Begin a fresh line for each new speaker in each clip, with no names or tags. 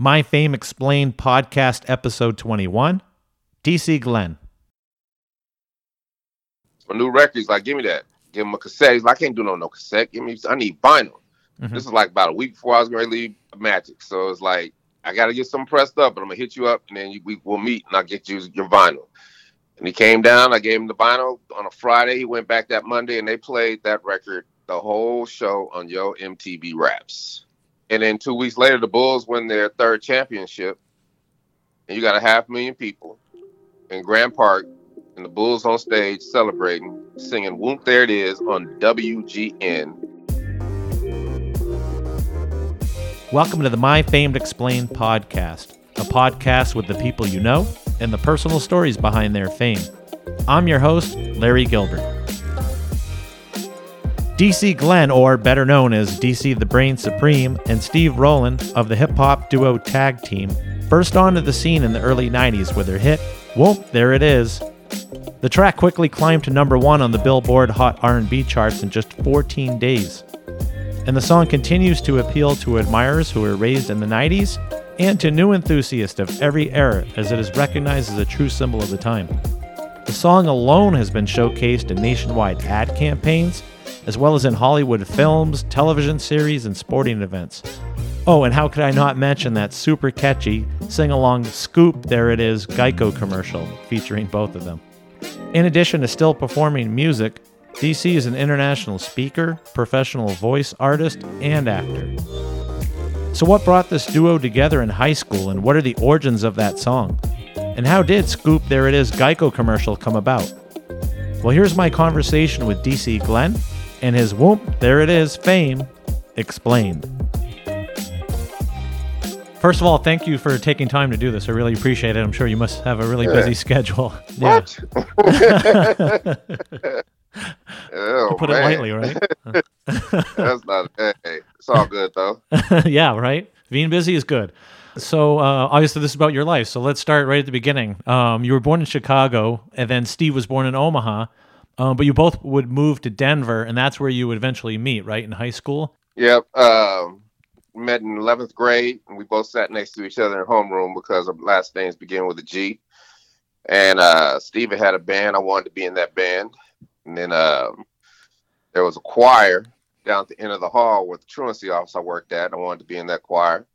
My Fame Explained podcast, episode 21. DC Glenn.
For new records, like, give me that. Give him a cassette. He's like, I can't do no no cassette. Give me, I need vinyl. Mm-hmm. This is like about a week before I was going to leave Magic. So it's like, I got to get some pressed up, but I'm going to hit you up and then you, we, will meet and I'll get you your vinyl. And he came down. I gave him the vinyl on a Friday. He went back that Monday and they played that record the whole show on Yo MTV Raps. And then two weeks later, the Bulls win their third championship. And you got a half million people in Grant Park and the Bulls on stage celebrating, singing Whoop There It Is on WGN.
Welcome to the My Famed Explained podcast, a podcast with the people you know and the personal stories behind their fame. I'm your host, Larry Gilbert. DC Glenn, or better known as DC the Brain Supreme, and Steve Roll'n of the hip hop duo Tag Team burst onto the scene in the early 90s with their hit Whoop, There It Is. The track quickly climbed to number one on the Billboard Hot R&B charts in just 14 days. And the song continues to appeal to admirers who were raised in the 90s and to new enthusiasts of every era as it is recognized as a true symbol of the time. The song alone has been showcased in nationwide ad campaigns as well as in Hollywood films, television series, and sporting events. Oh, and how could I not mention that super catchy sing along Scoop There It Is Geico commercial featuring both of them? In addition to still performing music, DC is an international speaker, professional voice artist, and actor. So, what brought this duo together in high school, and what are the origins of that song? And how did Scoop There It Is Geico commercial come about? Well, here's my conversation with DC Glenn and his whoop, there it is, fame explained. First of all, thank you for taking time to do this. I really appreciate it. I'm sure you must have a really busy schedule.
What?
Yeah.
oh,
put
man.
it lightly, right?
That's not. Hey, it's all good though.
yeah, right. Being busy is good. So uh, obviously, this is about your life. So let's start right at the beginning. Um, you were born in Chicago, and then Steve was born in Omaha. Um, but you both would move to Denver, and that's where you would eventually meet, right, in high school?
Yep. Um, met in 11th grade, and we both sat next to each other in homeroom because our last names begin with a G. And uh, Steve had a band. I wanted to be in that band. And then um, there was a choir down at the end of the hall with the truancy office I worked at. I wanted to be in that choir.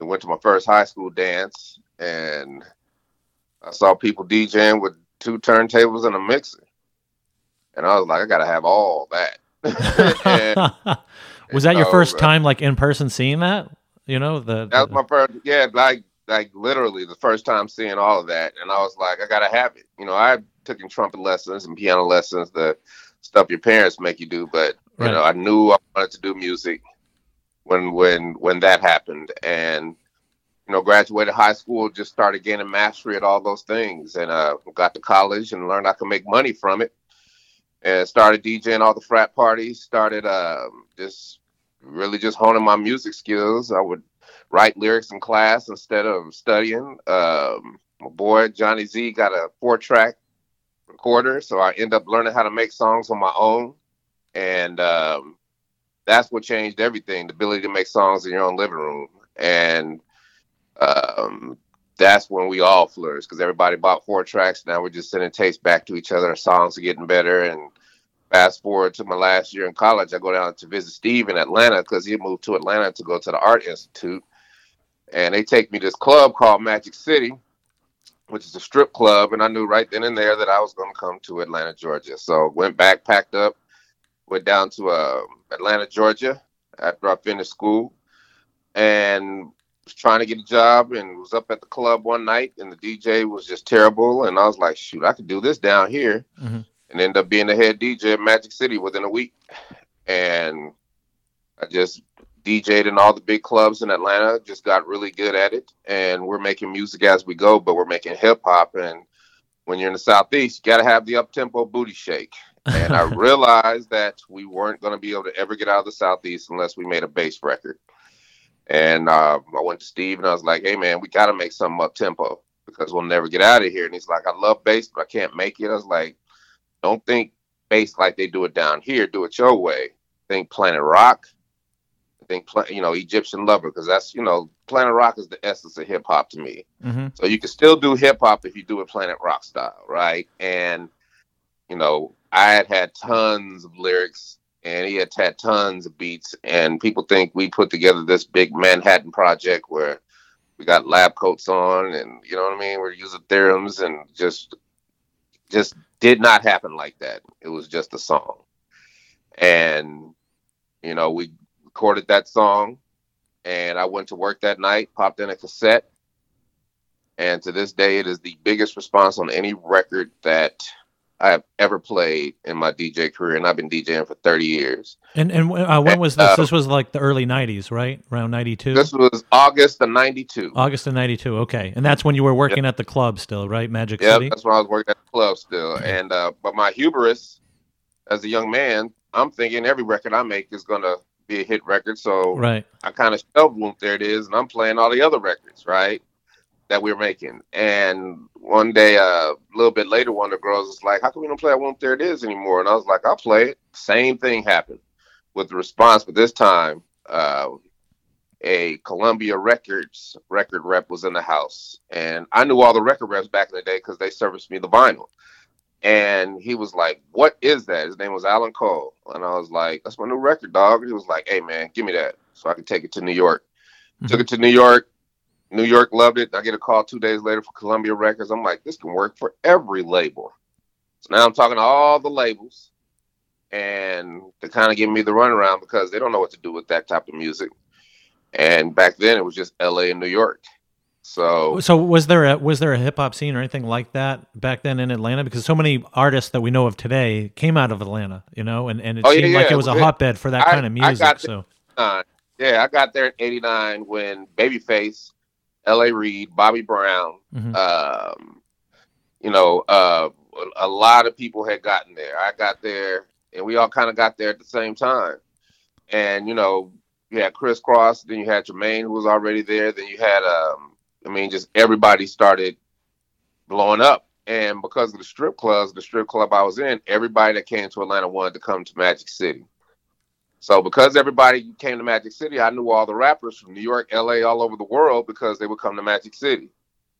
We went to my first high school dance, and I saw people DJing with two turntables and a mixer. And I was like, I gotta have all that. and,
was that your first
uh,
time, like in person, seeing that? You know, the,
That was my first, yeah, like like literally the first time seeing all of that, and I was like, I gotta have it. You know, I took in trumpet lessons and piano lessons, the stuff your parents make you do, but you
Right.
know, I knew I wanted to do music when when when that happened, and you know, graduated high school, just started gaining mastery at all those things, and uh, got to college and learned I could make money from it, and started DJing all the frat parties. Started um, just really just honing my music skills. I would write lyrics in class instead of studying. Um, my boy Johnny Z got a four track recorder, so I end up learning how to make songs on my own, and um, that's what changed everything: the ability to make songs in your own living room, and um, that's when we all flourished because everybody bought four tracks. Now we're just sending tapes back to each other. Our songs are getting better, and fast forward to my last year in college, I go down to visit Steve in Atlanta because he moved to Atlanta to go to the Art Institute. And they take me to this club called Magic City, which is a strip club. And I knew right then and there that I was going to come to Atlanta, Georgia. So went back, packed up, went down to uh, Atlanta, Georgia after I finished school and was trying to get a job and was up at the club one night and the DJ was just terrible. And I was like, shoot, I could do this down here
Mhm.
and end up being the head DJ at Magic City within a week. And I just DJ'd in all the big clubs in Atlanta, just got really good at it. And we're making music as we go, but we're making hip hop. And when you're in the Southeast, you got to have the up tempo booty shake. And I realized that we weren't going to be able to ever get out of the Southeast unless we made a bass record. And uh, I went to Steve and I was like, hey, man, we got to make something up tempo because we'll never get out of here. And he's like, I love bass, but I can't make it. I was like, don't think bass like they do it down here. Do it your way. Think Planet Rock. think you know Egyptian Lover because that's you know Planet Rock is the essence of hip hop to me.
Mm-hmm.
So you can still do hip hop if you do it Planet Rock style, right? And you know I had had tons of lyrics and he had had tons of beats. And people think we put together this big Manhattan project where we got lab coats on, and you know what I mean. We're using theorems and just just did not happen like that. It was just a song, and you know we recorded that song, and I went to work that night, popped in a cassette, and to this day, it is the biggest response on any record that I have ever played in my DJ career, and I've been DJing for 30 years.
And and uh, when was this? Uh, this was like the early 90s, right? Around 92?
This was August of 92.
August of 92, okay. And that's when you were working yep. at the club still, right? Magic
yep,
City?
that's when I was working at the club still. And uh, But my hubris as a young man, I'm thinking every record I make is going to be a hit record. So
right.
I kind of shelved There It Is, and I'm playing all the other records, right? That we are making. And one day, uh, a little bit later, one of the girls was like, "How come we don't play "I Won't There It Is" anymore?" And I was like, "I'll play it." Same thing happened with the response, but this time, uh, a Columbia Records record rep was in the house, and I knew all the record reps back in the day because they serviced me the vinyl. And he was like, "What is that?" His name was Alan Cole, and I was like, "That's my new record, dog." And he was like, "Hey, man, give me that so I can take it to New York." Mm-hmm. Took it to New York New York loved it. I get a call two days later for Columbia Records. I'm like, this can work for every label. So now I'm talking to all the labels, and they're kind of giving me the runaround because they don't know what to do with that type of music. And back then, it was just L.A. and New York. So,
so was there a was there a hip hop scene or anything like that back then in Atlanta? Because so many artists that we know of today came out of Atlanta, you know, and, and it oh, seemed yeah, like it was a hotbed for that I, kind of music. so,
uh, yeah, I got there in '89 when Babyface L.A. Reid, Bobby Brown. Mm-hmm. Um, you know, uh, a lot of people had gotten there. I got there, and we all kind of got there at the same time. And you know, you had Kris Kross, then you had Jermaine, who was already there. Then you had, um, I mean, just everybody started blowing up. And because of the strip clubs, the strip club I was in, everybody that came to Atlanta wanted to come to Magic City. So because everybody came to Magic City, I knew all the rappers from New York, LA, all over the world because they would come to Magic City.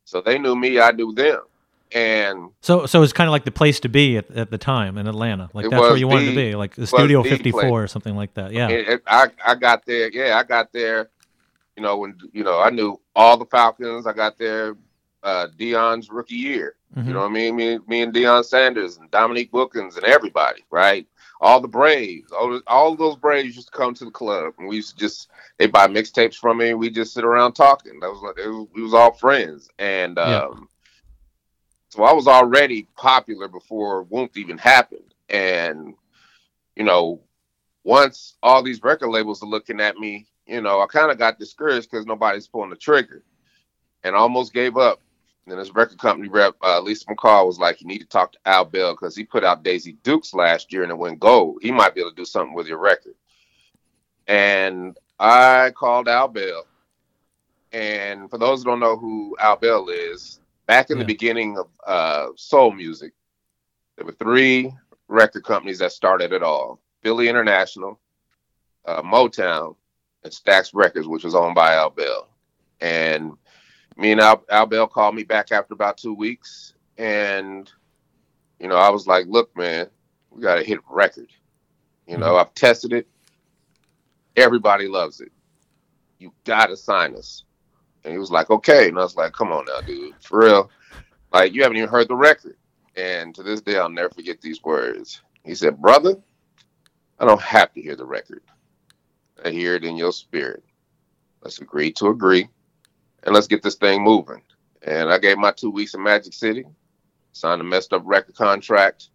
So they knew me, I knew them. And
so so it's kind of like the place to be at, at the time in Atlanta. Like that's where you the, wanted to be, like the Studio 54 place. or something like that. Yeah.
It, it, I I got there. Yeah, I got there. You know, when you know, I knew all the Falcons. I got there uh Deion's rookie year. Mm-hmm. You know what I mean? Me, me and Deion Sanders and Dominique Wilkins and everybody, right? All the Braves, all, all those Braves used to come to the club, and we used to just they buy mixtapes from me, and we just sit around talking. That was like it was, we was all friends, and um, yeah. so I was already popular before Whoop even happened, and you know, once all these record labels are looking at me, you know, I kind of got discouraged because nobody's pulling the trigger, and I almost gave up and his record company rep, uh, Lisa McCall, was like, "You need to talk to Al Bell because he put out Daisy Dukes last year and it went gold. He might be able to do something with your record." And I called Al Bell. And for those who don't know who Al Bell is, back in yeah. the beginning of uh, soul music, there were three record companies that started it all: Philly International, uh, Motown, and Stax Records, which was owned by Al Bell. And me and Al, Al Bell called me back after about two weeks, and you know, I was like, "Look, man, we got to hit record. You know, mm-hmm. I've tested it. Everybody loves it. You got to sign us." And he was like, "Okay," and I was like, "Come on now, dude, for real. Like, you haven't even heard the record." And to this day, I'll never forget these words. He said, "Brother, I don't have to hear the record. I hear it in your spirit. Let's agree to agree." And let's get this thing moving. And I gave my two weeks in Magic City, signed a messed up record contract,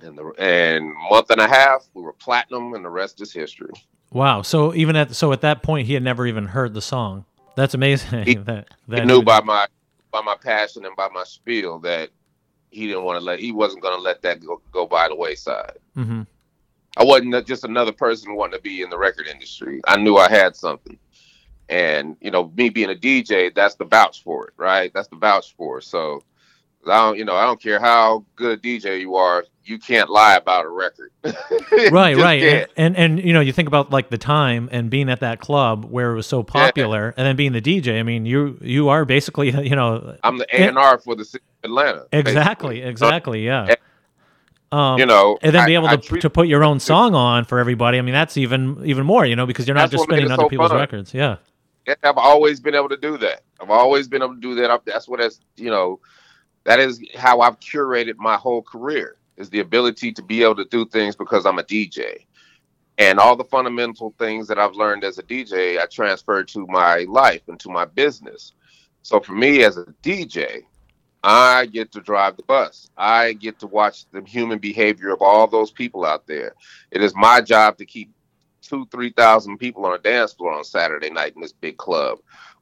and the and month and a half we were platinum, and the rest is history.
Wow! So even at so at that point, he had never even heard the song. That's amazing.
He,
that,
that he knew by my by my passion and by my spiel that he didn't want to let he wasn't going to let that go, go by the wayside.
Mm-hmm.
I wasn't just another person wanting to be in the record industry. I knew I had something. And you know, me being a DJ, that's the vouch for it, right? That's the vouch for it. So I don't, you know, I don't care how good a DJ you are, you can't lie about a record.
right, right, and, and, and you know, you think about like the time and being at that club where it was so popular, yeah. and then being the DJ. I mean, you you are basically, you know,
I'm the A and R for the city of Atlanta.
Exactly, basically. exactly, yeah.
Um, you know,
and then be able to, treat, to put your own song on for everybody. I mean, that's even even more, you know, because you're not just spinning other so people's fun. records. Yeah.
I've always been able to do that. I've always been able to do that. That's what has, you know, that is how I've curated my whole career is the ability to be able to do things because I'm a DJ. And all the fundamental things that I've learned as a DJ, I transferred to my life and to my business. So for me as a DJ, I get to drive the bus. I get to watch the human behavior of all those people out there. It is my job to keep two, three thousand people on a dance floor on Saturday night in this big club,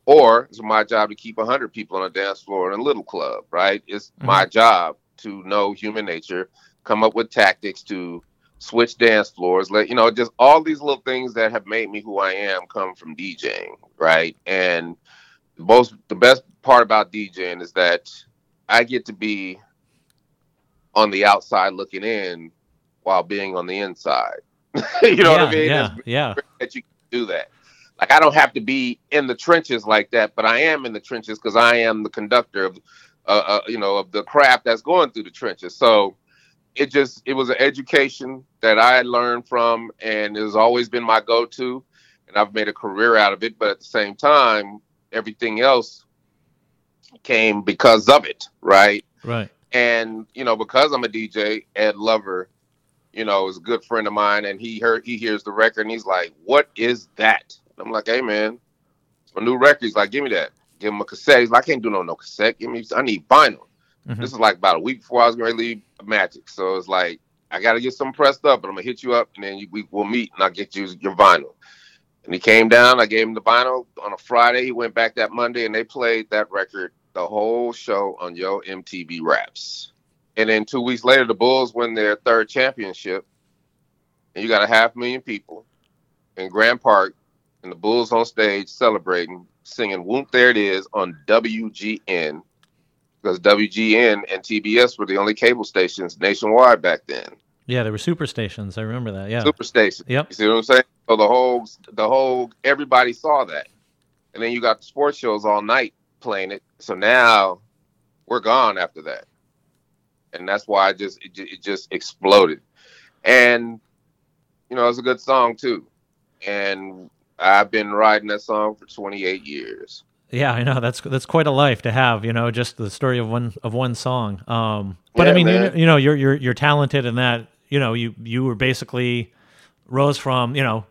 or it's my job to keep 100 people on a dance floor in a little club, right? It's mm-hmm. my job to know human nature, come up with tactics to switch dance floors, let you know, just all these little things that have made me who I am come from DJing, right? And most the best part about DJing is that I get to be on the outside looking in while being on the inside. you know
yeah,
what I mean?
Yeah, yeah.
That you can do that. Like I don't have to be in the trenches like that, but I am in the trenches because I am the conductor of, uh, uh, you know, of the craft that's going through the trenches. So it just it was an education that I learned from, and it has always been my go-to, and I've made a career out of it. But at the same time, everything else came because of it, right?
Right.
And you know, because I'm a DJ, Ed Lover, you know, is a good friend of mine, and he heard he hears the record, and he's like, "What is that?" I'm like, hey man, it's my new record. He's like, give me that. Give him a cassette. He's like, I can't do no no cassette. Give me, I need vinyl. Mm-hmm. This is like about a week before I was going to leave Magic. So it's like, I got to get something pressed up, but I'm gonna hit you up, and then you, we will meet, and I'll get you your vinyl. And he came down. I gave him the vinyl on a Friday. He went back that Monday, and they played that record the whole show on Yo MTV Raps. And then two weeks later, the Bulls win their third championship, and you got a half million people in Grant Park and the Bulls on stage celebrating, singing "Whoop There It Is" on WGN because WGN and TBS were the only cable stations nationwide back then.
Yeah, there were super stations. I remember that. Yeah,
super stations.
Yep.
You see what I'm saying? So the whole, the whole, everybody saw that, and then you got the sports shows all night playing it. So now we're gone after that, and that's why I just it, it just exploded, and you know it's a good song too, and I've been writing that song for 28 years.
Yeah, I know that's that's quite a life to have. You know, just the story of one of one song. Um, but yeah, I mean, you, you know, you're you're you're talented in that. You know, you you were basically rose from you know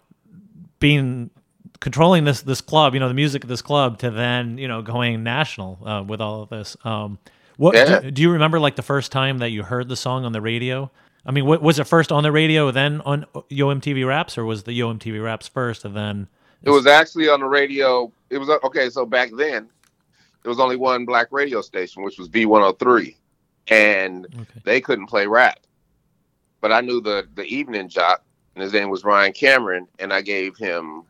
being controlling this this club. You know, the music of this club to then you know going national uh, with all of this. Um, what yeah. do, do you remember like the first time that you heard the song on the radio? I mean, what, was it first on the radio, then on Yo MTV Raps, or was the Yo MTV Raps first, and then?
It was actually on the radio. It was uh, okay. So back then, there was only one black radio station, which was V-103, and okay. they couldn't play rap. But I knew the the evening jock, and his name was Ryan Cameron, and I gave him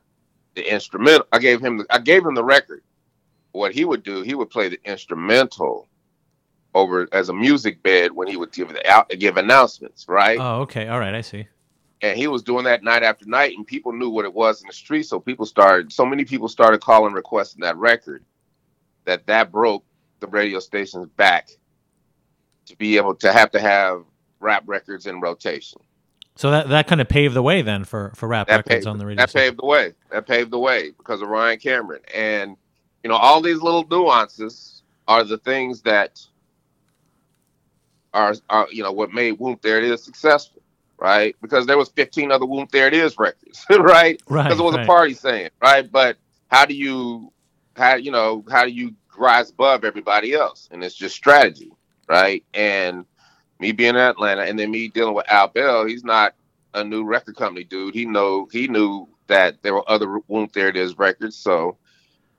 the instrumental. I gave him the, I gave him the record. What he would do, he would play the instrumental over as a music bed when he would give the out give announcements, right?
Oh, okay, all right, I see.
And he was doing that night after night, and people knew what it was in the street. So people started, so many people started calling, requesting that record, that that broke the radio station's back to be able to have to have rap records in rotation.
So that that kind of paved the way then for for rap that records
paved,
on the radio.
That station. paved the way. That paved the way because of Ryan Cameron, and you know all these little nuances are the things that are, are you know what made Whoop There It Is successful, right? Because there was 15 other Whoop There It Is records, right?
Right.
Because it was
right.
a party saying, right? But how do you how you know how do you rise above everybody else? And it's just strategy, right? And me being in Atlanta, and then me dealing with Al Bell, he's not a new record company dude. He know he knew that there were other Whoop There It Is records, so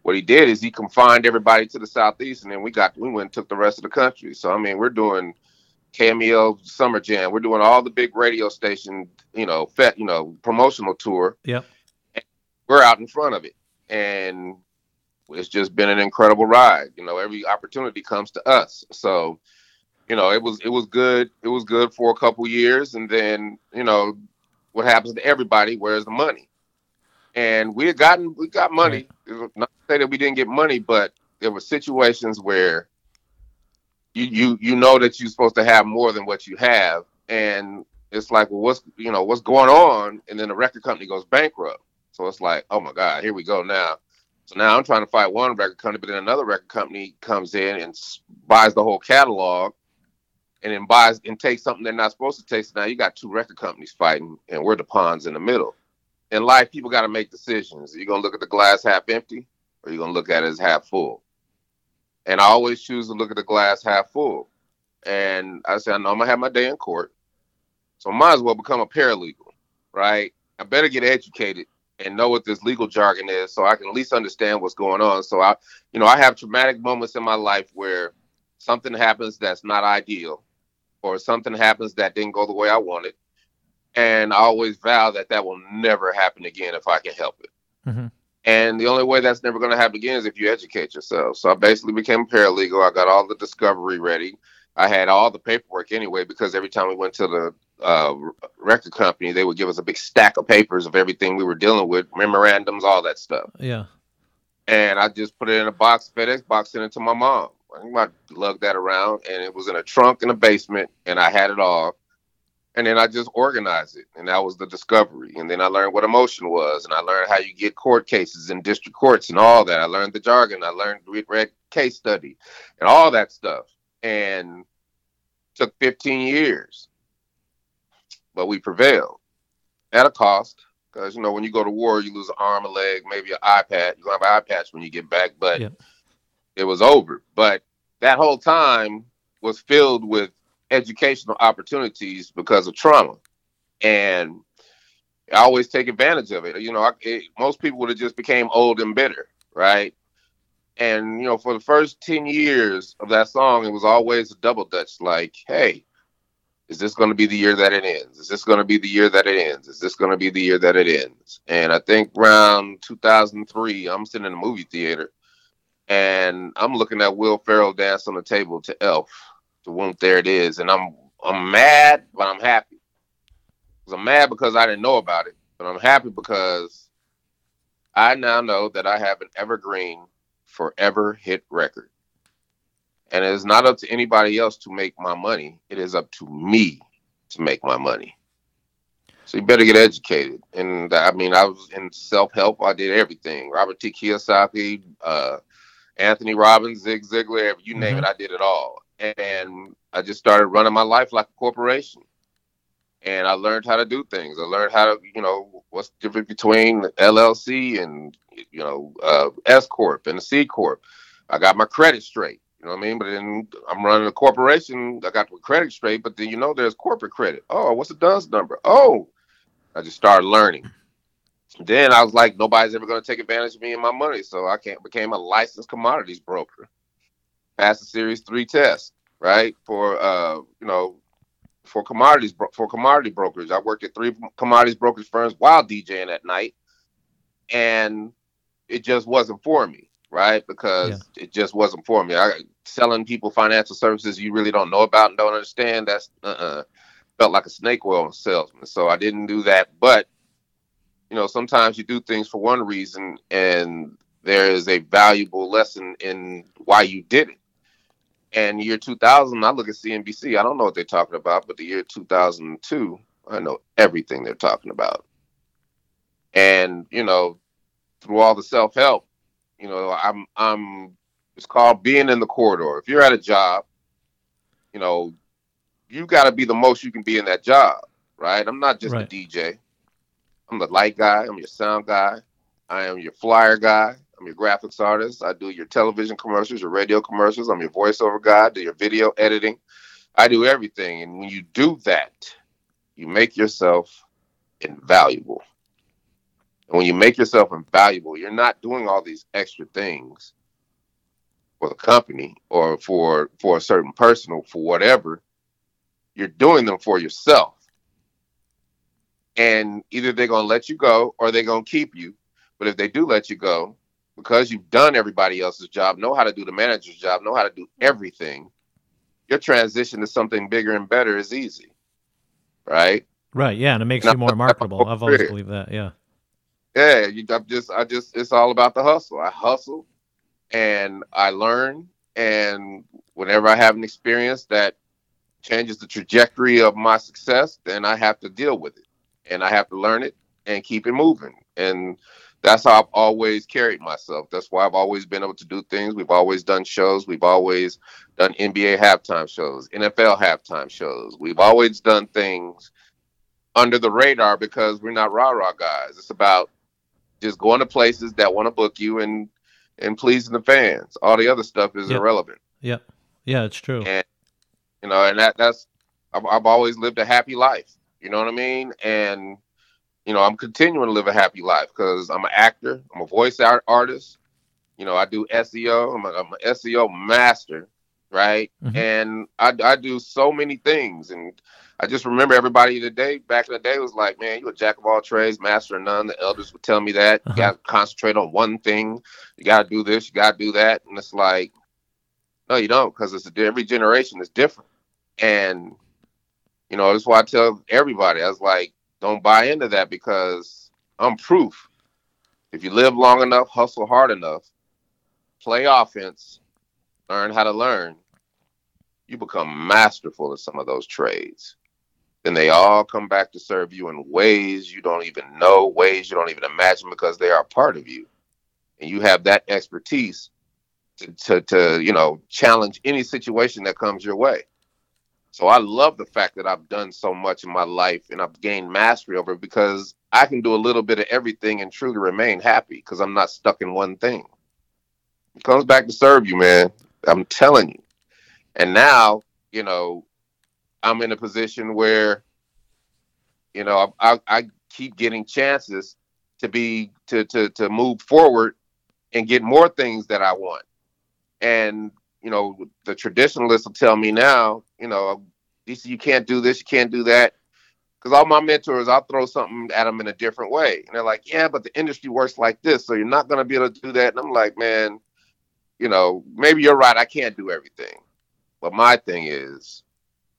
what he did is he confined everybody to the southeast, and then we got we went and took the rest of the country. So I mean, we're doing KMEL Summer Jam. We're doing all the big radio station, you know, fet, you know, promotional tour.
Yep.
We're out in front of it, and it's just been an incredible ride. You know, every opportunity comes to us. So, you know, it was it was good. It was good for a couple years, and then you know, what happens to everybody? Where's the money? And we had gotten we got money. Right. Not to say that we didn't get money, but there were situations where you you you know that you're supposed to have more than what you have, and it's like, well, what's you know what's going on? And then the record company goes bankrupt. So it's like, oh my God, here we go now. So now I'm trying to fight one record company, but then another record company comes in and buys the whole catalog, and then buys and takes something they're not supposed to take. So now you got two record companies fighting, and we're the pawns in the middle. In life, people got to make decisions. Are you gonna look at the glass half empty, or are you gonna look at it as half full? And I always choose to look at the glass half full. And I said, I know I'm gonna have my day in court, so I might as well become a paralegal, right? I better get educated and know what this legal jargon is, so I can at least understand what's going on. So I, you know, I have traumatic moments in my life where something happens that's not ideal, or something happens that didn't go the way I wanted, and I always vow that that will never happen again if I can help it. Mm-hmm. And the only way that's never going to happen again is if you educate yourself. So I basically became a paralegal. I got all the discovery ready. I had all the paperwork anyway because every time we went to the uh, record company, they would give us a big stack of papers of everything we were dealing with, memorandums, all that stuff.
Yeah.
And I just put it in a box, FedEx box, sent it to my mom. I lugged that around, and it was in a trunk in the basement, and I had it all and then I just organized it, and that was the discovery. And then I learned what emotion was, and I learned how you get court cases in district courts and all that. I learned the jargon. I learned read case study and all that stuff, and took 15 years, but we prevailed at a cost. Because you know, when you go to war, you lose an arm, a leg, maybe an eye patch. You have an eye patch when you get back, but yeah. it was over. But that whole time was filled with educational opportunities because of trauma. And I always take advantage of it. You know, I, it, most people would have just became old and bitter, right? And you know, for the first ten years of that song, it was always a double dutch. Like, hey, is this going to be the year that it ends? Is this going to be the year that it ends? Is this going to be the year that it ends? And I think around 2003, I'm sitting in a movie theater, and I'm looking at Will Ferrell dance on the table to Elf the womb there it is, and I'm I'm mad, but I'm happy. Cause I'm mad because I didn't know about it, but I'm happy because I now know that I have an evergreen, forever hit record, and it is not up to anybody else to make my money. It is up to me to make my money. So you better get educated. And I mean, I was in self help. I did everything. Robert T. Kiyosaki, uh, Anthony Robbins, Zig Ziglar, you name mm-hmm. it, I did it all and I just started running my life like a corporation. And I learned how to do things. I learned how to, you know, what's the difference between LLC and, you know, uh, S corp and a C corp. I got my credit straight. You know what I mean? But then I'm running a corporation. I got the credit straight, but then you know there's corporate credit. Oh, what's the DUNS number? Oh, I just started learning. Then I was like, nobody's ever going to take advantage of me and my money, so I can't became a licensed commodities broker pass the Series Three test, right? For uh, you know, for commodities for commodity brokers. I worked at three commodities brokerage firms while DJing at night, and it just wasn't for me, right? Because yeah. it just wasn't for me. I selling people financial services you really don't know about and don't understand. That's uh-uh. felt like a snake oil salesman. So I didn't do that. But you know, sometimes you do things for one reason and there is a valuable lesson in why you did it. And year 2000, I look at CNBC. I don't know what they're talking about, but the year 2002, I know everything they're talking about. And you know, through all the self help, you know, I'm I'm. It's called being in the corridor. If you're at a job, you know, you got to be the most you can be in that job, right? I'm not just right. a DJ. I'm the light guy. I'm your sound guy. I am your flyer guy. I'm your graphics artist. I do your television commercials, your radio commercials. I'm your voiceover guy. I do your video editing. I do everything. And when you do that, you make yourself invaluable. And when you make yourself invaluable, you're not doing all these extra things for the company or for for a certain person or for whatever. You're doing them for yourself. And either they're to let you go or they're to keep you. But if they do let you go, because you've done everybody else's job, know how to do the manager's job, know how to do everything, your transition to something bigger and better is easy, right?
Right. Yeah, and it makes you more marketable. I've always believed that. Yeah.
Yeah. You, I'm just, I just, it's all about the hustle. I hustle, and I learn, and whenever I have an experience that changes the trajectory of my success, then I have to deal with it, and I have to learn it and keep it moving. And that's how I've always carried myself. That's why I've always been able to do things. We've always done shows. We've always done NBA halftime shows, NFL halftime shows. We've always done things under the radar because we're not rah rah guys. It's about just going to places that want to book you and and pleasing the fans. All the other stuff is
Yep.
irrelevant.
Yeah. Yeah, it's true.
And you know, and that that's I've, I've always lived a happy life. You know what I mean? And you know, I'm continuing to live a happy life because I'm an actor. I'm a voice art artist. You know, I do SEO. I'm, a, I'm an SEO master, right?
Mhm.
And I, I do so many things. And I just remember everybody today, back in the day, was like, man, you're a jack of all trades, master of none. The elders would tell me that.
Uh-huh.
You got to concentrate on one thing. You got to do this. You got to do that. And it's like, no, you don't, because it's every generation is different. And you know, that's why I tell everybody, I was like, don't buy into that because I'm proof. If you live long enough, hustle hard enough, play offense, learn how to learn, you become masterful at some of those trades. Then they all come back to serve you in ways you don't even know, ways you don't even imagine because they are part of you. And you have that expertise to, to, to you know, challenge any situation that comes your way. So I love the fact that I've done so much in my life and I've gained mastery over it because I can do a little bit of everything and truly remain happy because I'm not stuck in one thing. It comes back to serve you, man. I'm telling you. And now, you know, I'm in a position where, you know, I, I, I keep getting chances to be to to to move forward and get more things that I want. And you know, the traditionalists will tell me now, you know, DC, you can't do this, you can't do that. Because all my mentors, I'll throw something at them in a different way. And they're like, yeah, but the industry works like this. So you're not going to be able to do that. And I'm like, man, you know, maybe you're right. I can't do everything. But my thing is,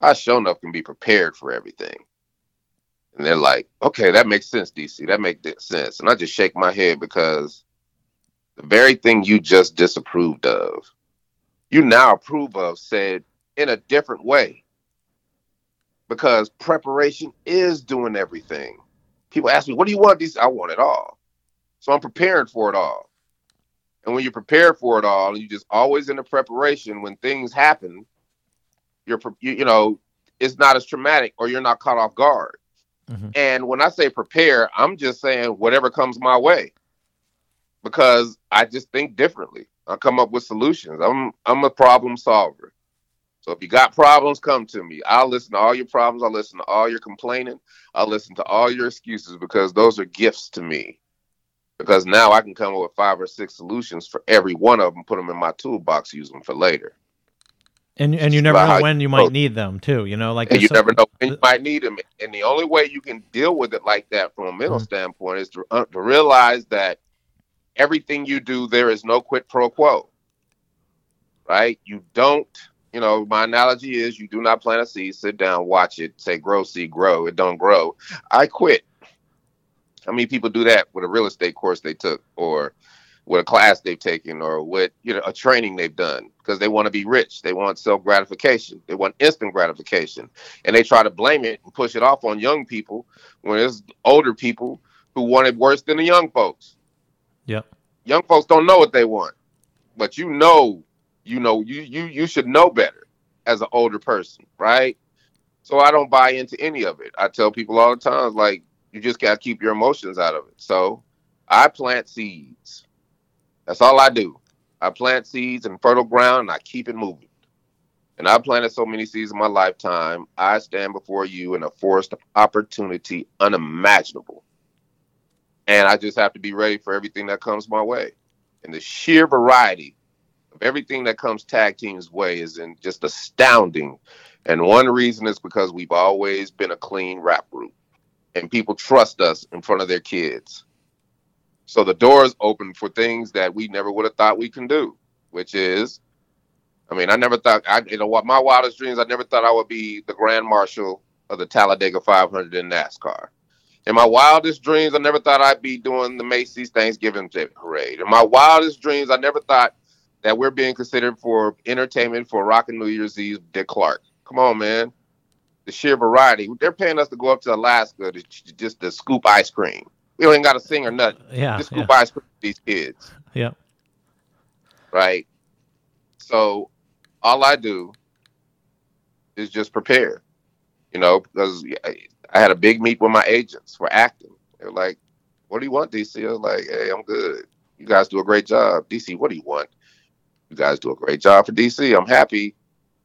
I sure enough can be prepared for everything. And they're like, okay, that makes sense, DC. That makes sense. And I just shake my head because the very thing you just disapproved of, you now approve of said in a different way because preparation is doing everything. People ask me, what do you want? These I want it all. So I'm preparing for it all. And when you're prepared for it all, you just always in the preparation when things happen, you're you, you know, it's not as traumatic or you're not caught off guard.
Mhm.
And when I say prepare, I'm just saying whatever comes my way. Because I just think differently. I come up with solutions. I'm I'm a problem solver. So if you got problems, come to me. I'll listen to all your problems. I'll listen to all your complaining. I'll listen to all your excuses because those are gifts to me. Because now I can come up with five or six solutions for every one of them, put them in my toolbox, use them for later.
And and you never know when you might need them too. You know, like
you
some-
never know when you might need them. And the only way you can deal with it like that from a mental
Mhm.
standpoint is to, uh, to realize that everything you do, there is no quid pro quo. Right? You don't, you know, my analogy is you do not plant a seed, sit down, watch it, say grow, seed, grow. It don't grow. I quit. How many people do that with a real estate course they took or with a class they've taken or with you know a training they've done because they want to be rich they want self gratification they want instant gratification and they try to blame it and push it off on young people when it's older people who want it worse than the young folks
Yep.
young folks don't know what they want but you know you know you you you should know better as an older person right? So i don't buy into any of it. I tell people all the time like you just got to keep your emotions out of it. So i plant seeds. That's all i do. I plant seeds in fertile ground and i keep it moving. And i planted so many seeds in my lifetime. I stand before you in a forest of opportunity unimaginable and i just have to be ready for everything that comes my way and the sheer variety of everything that comes tag team's way is in just astounding. And one reason is because we've always been a clean rap group and people trust us in front of their kids. So the door is open for things that we never would have thought we can do, which is I mean, I never thought I you know what my wildest dreams. I never thought I would be the grand marshal of the Talladega 500 in NASCAR. In my wildest dreams, I never thought I'd be doing the Macy's Thanksgiving Parade. In my wildest dreams, I never thought that we're being considered for entertainment for Rockin' New Year's Eve. Dick Clark, come on, man. The sheer variety. They're paying us to go up to Alaska to just to scoop ice cream. We don't even got to sing or uh, nothing.
Yeah,
just scoop
yeah.
ice cream these kids.
Yeah.
Right. So all I do is just prepare. You know, because I had a big meet with my agents for acting. They're like, "What do you want, DC?" I was like, "Hey, I'm good. You guys do a great job, DC. What do you want? You guys do a great job for DC. I'm happy.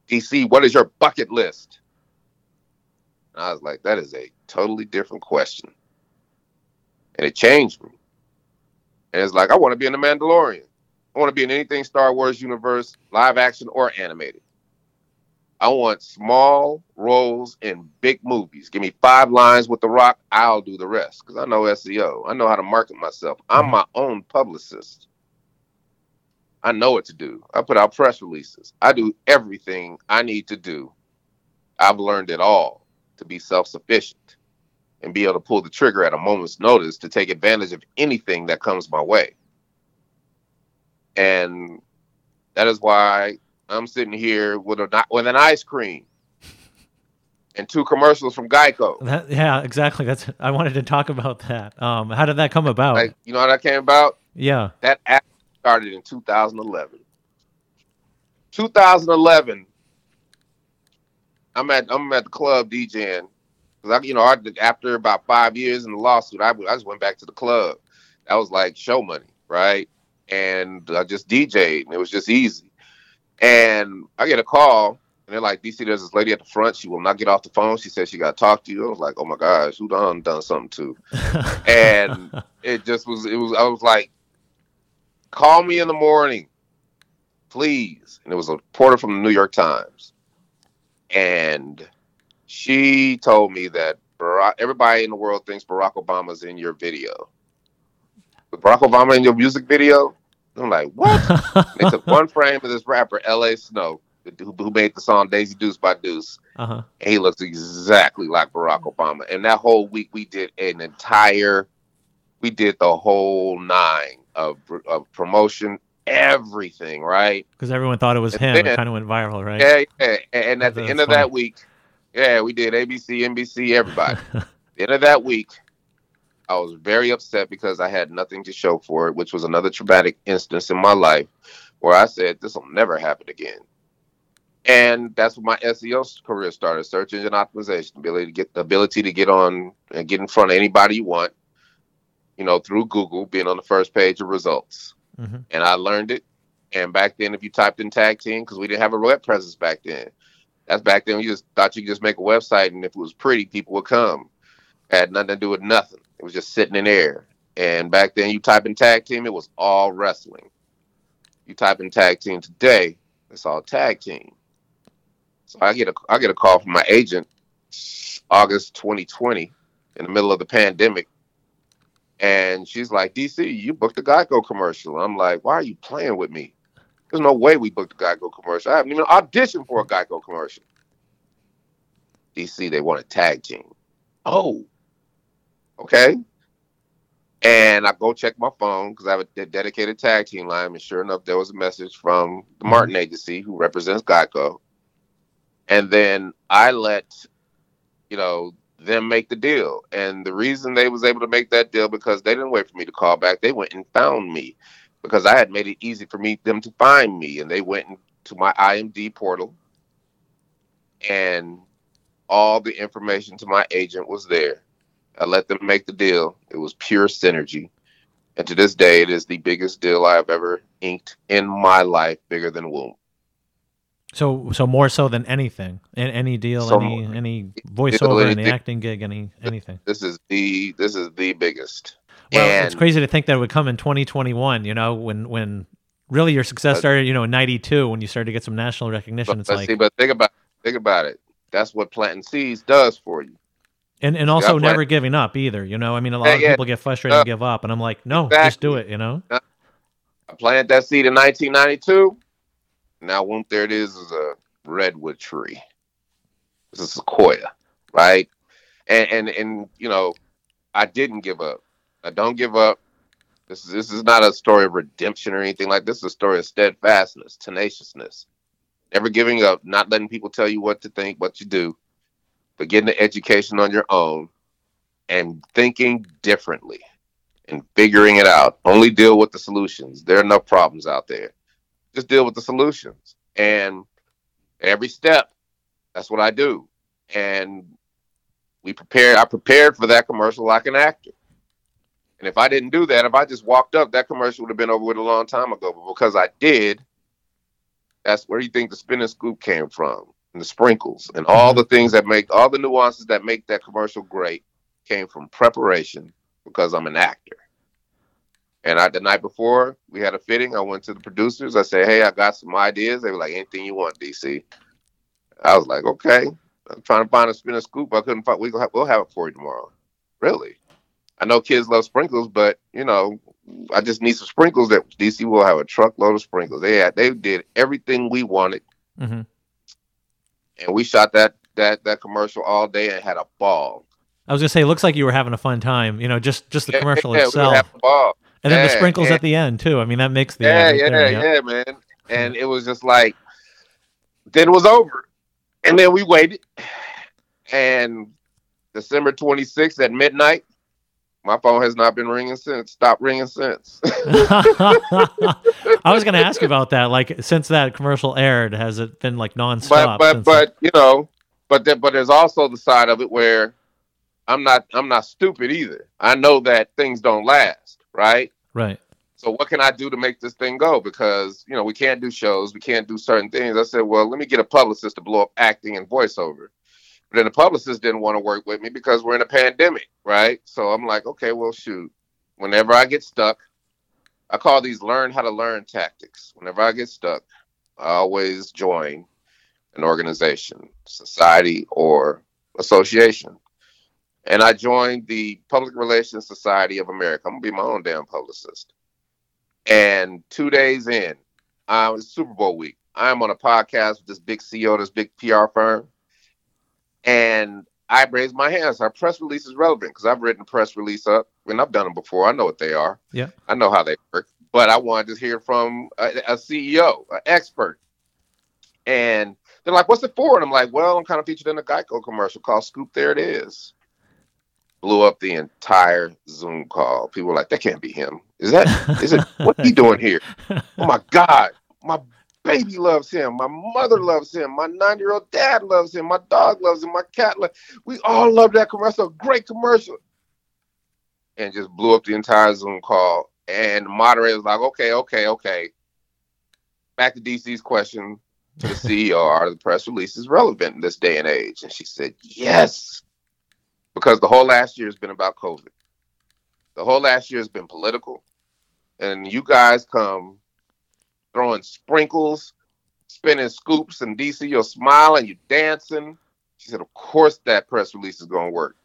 DC, what is your bucket list?" And I was like, "That is a totally different question," and it changed me. And it's like, I want to be in the Mandalorian. I want to be in anything Star Wars universe, live action or animated. I want small roles in big movies. Give me five lines with The Rock. I'll do the rest because I know SEO. I know how to market myself. I'm mm-hmm. my own publicist. I know what to do. I put out press releases. I do everything I need to do. I've learned it all to be self sufficient and be able to pull the trigger at a moment's notice to take advantage of anything that comes my way. And that is why I'm sitting here with a with an ice cream and two commercials from Geico.
That, yeah, exactly. That's I wanted to talk about that. Um, how did that come about?
Like, you know how that came about?
yeah.
That app started in 2011. 2011. I'm at I'm at the club DJing because I you know I, after about five years in the lawsuit, I, I just went back to the club. That was like show money, right? And I just DJed, and it was just easy. And I get a call, and they're like, DC, there's this lady at the front. She will not get off the phone. She says she got to talk to you. I was like, oh my gosh, who done done something to? And it just was, it was, I was like, call me in the morning, please. And it was a reporter from the New York Times. And she told me that Barack, everybody in the world thinks Barack Obama's in your video. Barack Obama in your music video? I'm like, what? they took one frame of this rapper, L.A. Sno, who, who made the song Daisy Deuce by Duice.
uh-huh.
And he looks exactly like Barack Obama. And that whole week, we did an entire, we did the whole nine of, of promotion, everything, right?
Because everyone thought it was
And
him. It kind of went viral, right?
Yeah, yeah. And at the end of that week, yeah, we did ABC, NBC, everybody. the end of that week, I was very upset because I had nothing to show for it, which was another traumatic instance in my life where I said, this will never happen again. And that's when my SEO career started, search engine optimization, ability to get the ability to get on and get in front of anybody you want, you know, through Google, being on the first page of results
Mhm.
and I learned it. And back then, if you typed in tag team, because we didn't have a web presence back then, that's back then. You just thought you could just make a website, and if it was pretty, people would come. Had nothing to do with nothing. It was just sitting in air. And back then, you type in tag team, it was all wrestling. You type in tag team today, it's all tag team. So I get a I get a call from my agent, August 2020, in the middle of the pandemic. And she's like, DC, you booked a Geico commercial. I'm like, why are you playing with me? There's no way we booked a Geico commercial. I haven't even auditioned for a Geico commercial. DC, they want a tag team. Oh, okay. And I go check my phone because I have a dedicated tag team line. And sure enough, there was a message from the mm-hmm. Martin Agency, who represents Geico. And then I let, you know, them make the deal. And the reason they was able to make that deal because they didn't wait for me to call back. They went and found me because I had made it easy for me them to find me. And they went to my IMD portal and all the information to my agent was there. I let them make the deal. It was pure synergy. And to this day, it is the biggest deal I've ever inked in my life, bigger than Womb.
So, so more so than anything, in any deal,
So
any
more.
any voiceover, any acting gig, any anything.
This is the this is the biggest.
Well,
and
it's crazy to think that it would come in 2021. You know, when when really your success started. You know, in '92 when you started to get some national recognition.
But,
It's like
see, but think about think about it. That's what planting seeds does for you.
And and also never
plant-
giving up either. You know, I mean, a lot
Yeah,
of
yeah.
people get frustrated
Uh,
and give up, and I'm like, no, just do it. You know.
I planted that seed in 1992. Now, whoop, there it is, is a redwood tree. This is a sequoia, right? And and and you know, I didn't give up. I don't give up. This is this is not a story of redemption or anything like this. Is a story of steadfastness, tenaciousness, never giving up, not letting people tell you what to think, what you do, but getting the education on your own and thinking differently and figuring it out. Only deal with the solutions. There are enough problems out there. Just deal with the solutions. And every step, that's what I do. And we prepared, I prepared for that commercial like an actor. And if I didn't do that, if I just walked up, that commercial would have been over with a long time ago. But because I did, that's where you think the spin and scoop came from, and the sprinkles, and all the things that make all the nuances that make that commercial great came from preparation because I'm an actor. And I, the night before we had a fitting, I went to the producers. I said, "Hey, I got some ideas." They were like, "Anything you want, DC." I was like, "Okay." I'm trying to find a spin and scoop. I couldn't find. We have, we'll have it for you tomorrow. Really? I know kids love sprinkles, but you know, I just need some sprinkles. That DC will have a truckload of sprinkles. They had, they did everything we wanted, mm-hmm. And we shot that that that commercial all day and had a ball.
I was gonna say, it looks like you were having a fun time. You know, just just the yeah, commercial yeah, itself. We ball. And then yeah, the sprinkles and, at the end too. I mean, that makes the
yeah, yeah, there, yeah, yeah, man. Hmm. And it was just like, then it was over, and then we waited, and December twenty sixth at midnight, my phone has not been ringing since. Stop ringing since.
I was going to ask about that. Like, since that commercial aired, has it been like nonstop?
But but but you know, but there, but there's also the side of it where I'm not I'm not stupid either. I know that things don't last, right?
Right.
So what can I do to make this thing go? Because you know we can't do shows, we can't do certain things. I said, well, let me get a publicist to blow up acting and voiceover. But then the publicist didn't want to work with me because we're in a pandemic, right? So I'm like, okay, well, shoot. Whenever I get stuck, I call these learn how to learn tactics. Whenever I get stuck, I always join an organization, society, or association. And I joined the Public Relations Society of America. I'm gonna be my own damn publicist. And two days in, I was Super Bowl week. I'm on a podcast with this big CEO, this big PR firm and I raised my hands. Our press release is relevant because I've written a press release up and I've done them before. I know what they are.
Yeah.
I know how they work. But I wanted to hear from a, a CEO, an expert. And they're like, what's it for? And I'm like, well, I'm kind of featured in a Geico commercial called Scoop There It Is. Blew up the entire Zoom call. People were like, that can't be him. Is that, is it, what he doing here? Oh my God. My baby loves him. My mother loves him. My nine year old dad loves him. My dog loves him. My cat loves We all love that commercial. Great commercial. And just blew up the entire Zoom call. And the moderator was like, okay, okay, okay. Back to DC's question to the CEO are the press releases relevant in this day and age? And she said, yes. Because the whole last year has been about COVID. The whole last year has been political. And you guys come throwing sprinkles, spinning scoops, and DC, you're smiling, you're dancing. She said, Of course, that press release is going to work.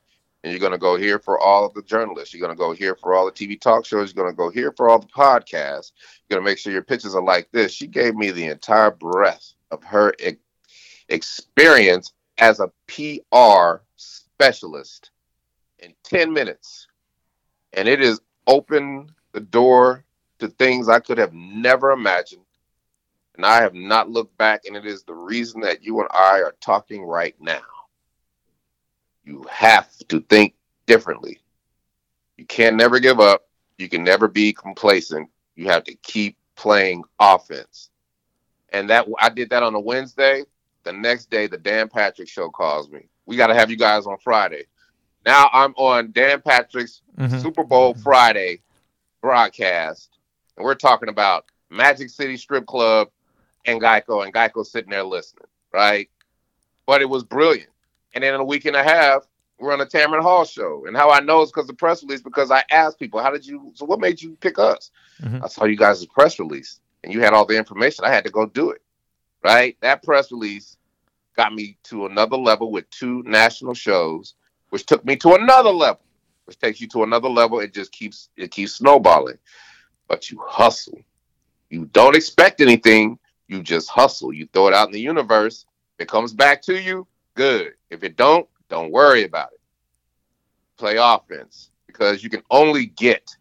And you're going to go here for all of the journalists. You're going to go here for all the TV talk shows. You're going to go here for all the podcasts. You're going to make sure your pictures are like this. She gave me the entire breadth of her e- experience as a PR specialist in 10 minutes. And it is open the door to things I could have never imagined. And I have not looked back, and it is the reason that you and I are talking right now. You have to think differently. You can never give up. You can never be complacent. You have to keep playing offense. And that I did that on a Wednesday. The next day, the Dan Patrick show calls me. We got to have you guys on Friday. Now I'm on Dan Patrick's mm-hmm. Super Bowl Friday broadcast and we're talking about Magic City Strip Club and Geico, and Geico sitting there listening, right? But it was brilliant. And then in a week and a half, we're on a Tamron Hall show. And how I know is because the press release, because I asked people, how did you, so what made you pick us? Mm-hmm. I saw you guys' press release and you had all the information. I had to go do it, right? That press release got me to another level with two national shows, which took me to another level, which takes you to another level. It just keeps, it keeps snowballing but you hustle. You don't expect anything, You just hustle. You throw it out in the universe. If it comes back to you, good. If it don't, don't worry about it. Play offense because you can only get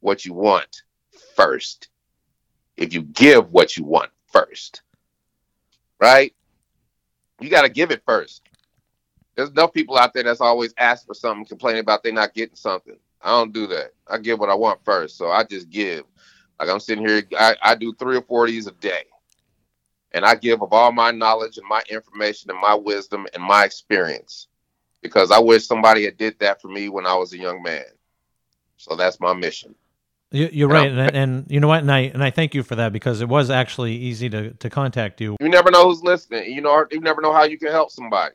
what you want first. If you give what you want first, right? You got to give it first. There's enough people out there that's always ask for something, complaining about they're not getting something. I don't do that. I give what I want first. So I just give. Like I'm sitting here, I, I do three or four of these a day. And I give of all my knowledge and my information and my wisdom and my experience. Because I wish somebody had did that for me when I was a young man. So that's my mission.
You, are right, and, and, you know what, and I and I thank you for that because it was actually easy to, to contact you.
You never know who's listening. You know, you never know how you can help somebody.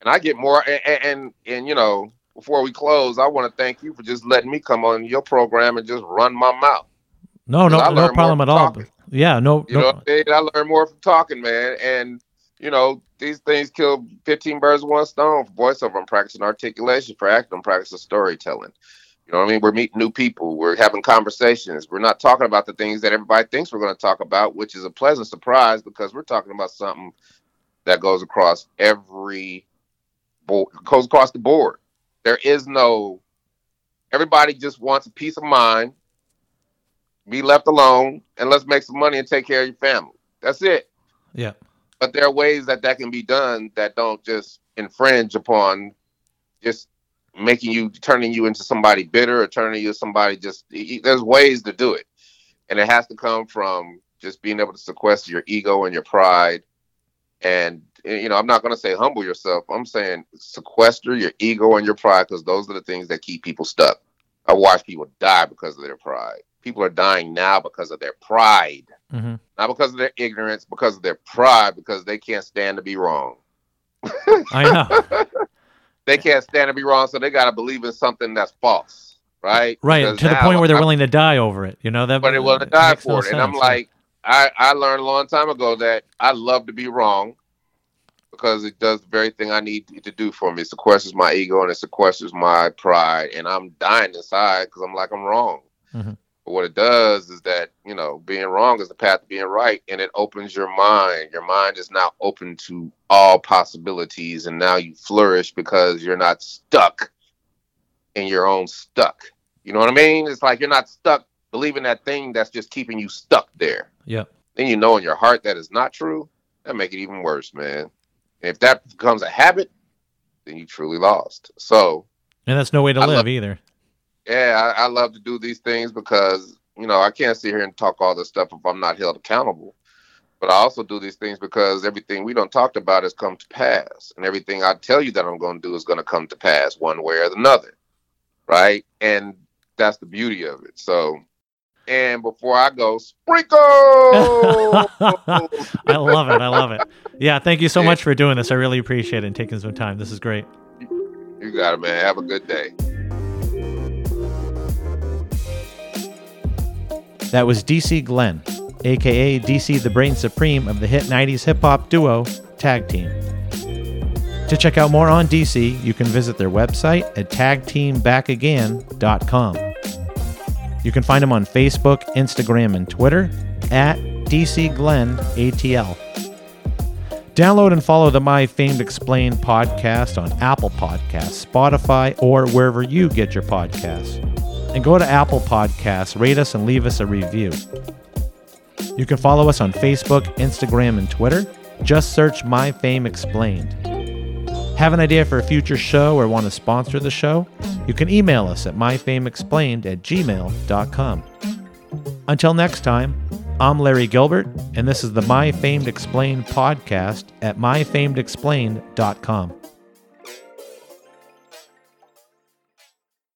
And I get more, and and, and you know, before we close, I want to thank you for just letting me come on your program and just run my mouth.
No, no, no problem at all. Yeah, no,
you no. know, I learn more from talking, man, and you know, these things kill 15 birds with one stone. For voiceover, I'm practicing articulation. For acting, I'm practicing storytelling. You know what I mean? We're meeting new people. We're having conversations. We're not talking about the things that everybody thinks we're going to talk about, which is a pleasant surprise because we're talking about something that goes across every board, goes across the board. There is no. Everybody just wants a peace of mind, be left alone, and let's make some money and take care of your family. That's it.
Yeah.
But there are ways that that can be done that don't just infringe upon just making you turning you into somebody bitter or turning you somebody just there's ways to do it and it has to come from just being able to sequester your ego and your pride and you know i'm not going to say humble yourself i'm saying sequester your ego and your pride because those are the things that keep people stuck i watch people die because of their pride people are dying now because of their pride mm-hmm. not because of their ignorance because of their pride because they can't stand to be wrong
i know
they can't stand to be wrong, so they got to believe in something that's false, right?
Right because to the point where they're I'm, willing to die over it. You know that.
But they're willing to die for no it, sense. and I'm like, I I learned a long time ago that I love to be wrong because it does the very thing I need to do for me. It sequesters my ego and it sequesters my pride, and I'm dying inside because I'm like I'm wrong. Mm-hmm. But what it does is that, you know, being wrong is the path to being right and it opens your mind. Your mind is now open to all possibilities and now you flourish because you're not stuck in your own stuck. You know what I mean? It's like you're not stuck believing that thing that's just keeping you stuck there.
Yeah.
Then you know in your heart that is not true. That make it even worse, man. If that becomes a habit, then you truly lost. So
And that's no way to I live love, either
yeah, I, I love to do these things because you know I can't sit here and talk all this stuff if I'm not held accountable. But I also do these things because everything we don't talk about has come to pass, and everything I tell you that I'm going to do is going to come to pass one way or another, right? And that's the beauty of it. So, and before I go, sprinkle.
I love it. I love it. Yeah, thank you so much for doing this. I really appreciate it and taking some time. This is great.
You got it, man. Have a good day.
That was DC Glenn, aka DC the Brain Supreme of the hit 90s hip hop duo Tag Team. To check out more on DC, you can visit their website at tagteambackagain.com. You can find them on Facebook, Instagram, and Twitter at DC Glenn ATL. Download and follow the My Fame Explained podcast on Apple Podcasts, Spotify, or wherever you get your podcasts and go to Apple Podcasts, rate us, and leave us a review. You can follow us on Facebook, Instagram, and Twitter. Just search My Fame Explained. Have an idea for a future show or want to sponsor the show? You can email us at myfameexplained at gmail.com. Until next time, I'm Larry Gilbert, and this is the My Fame Explained podcast at myfameexplained.com.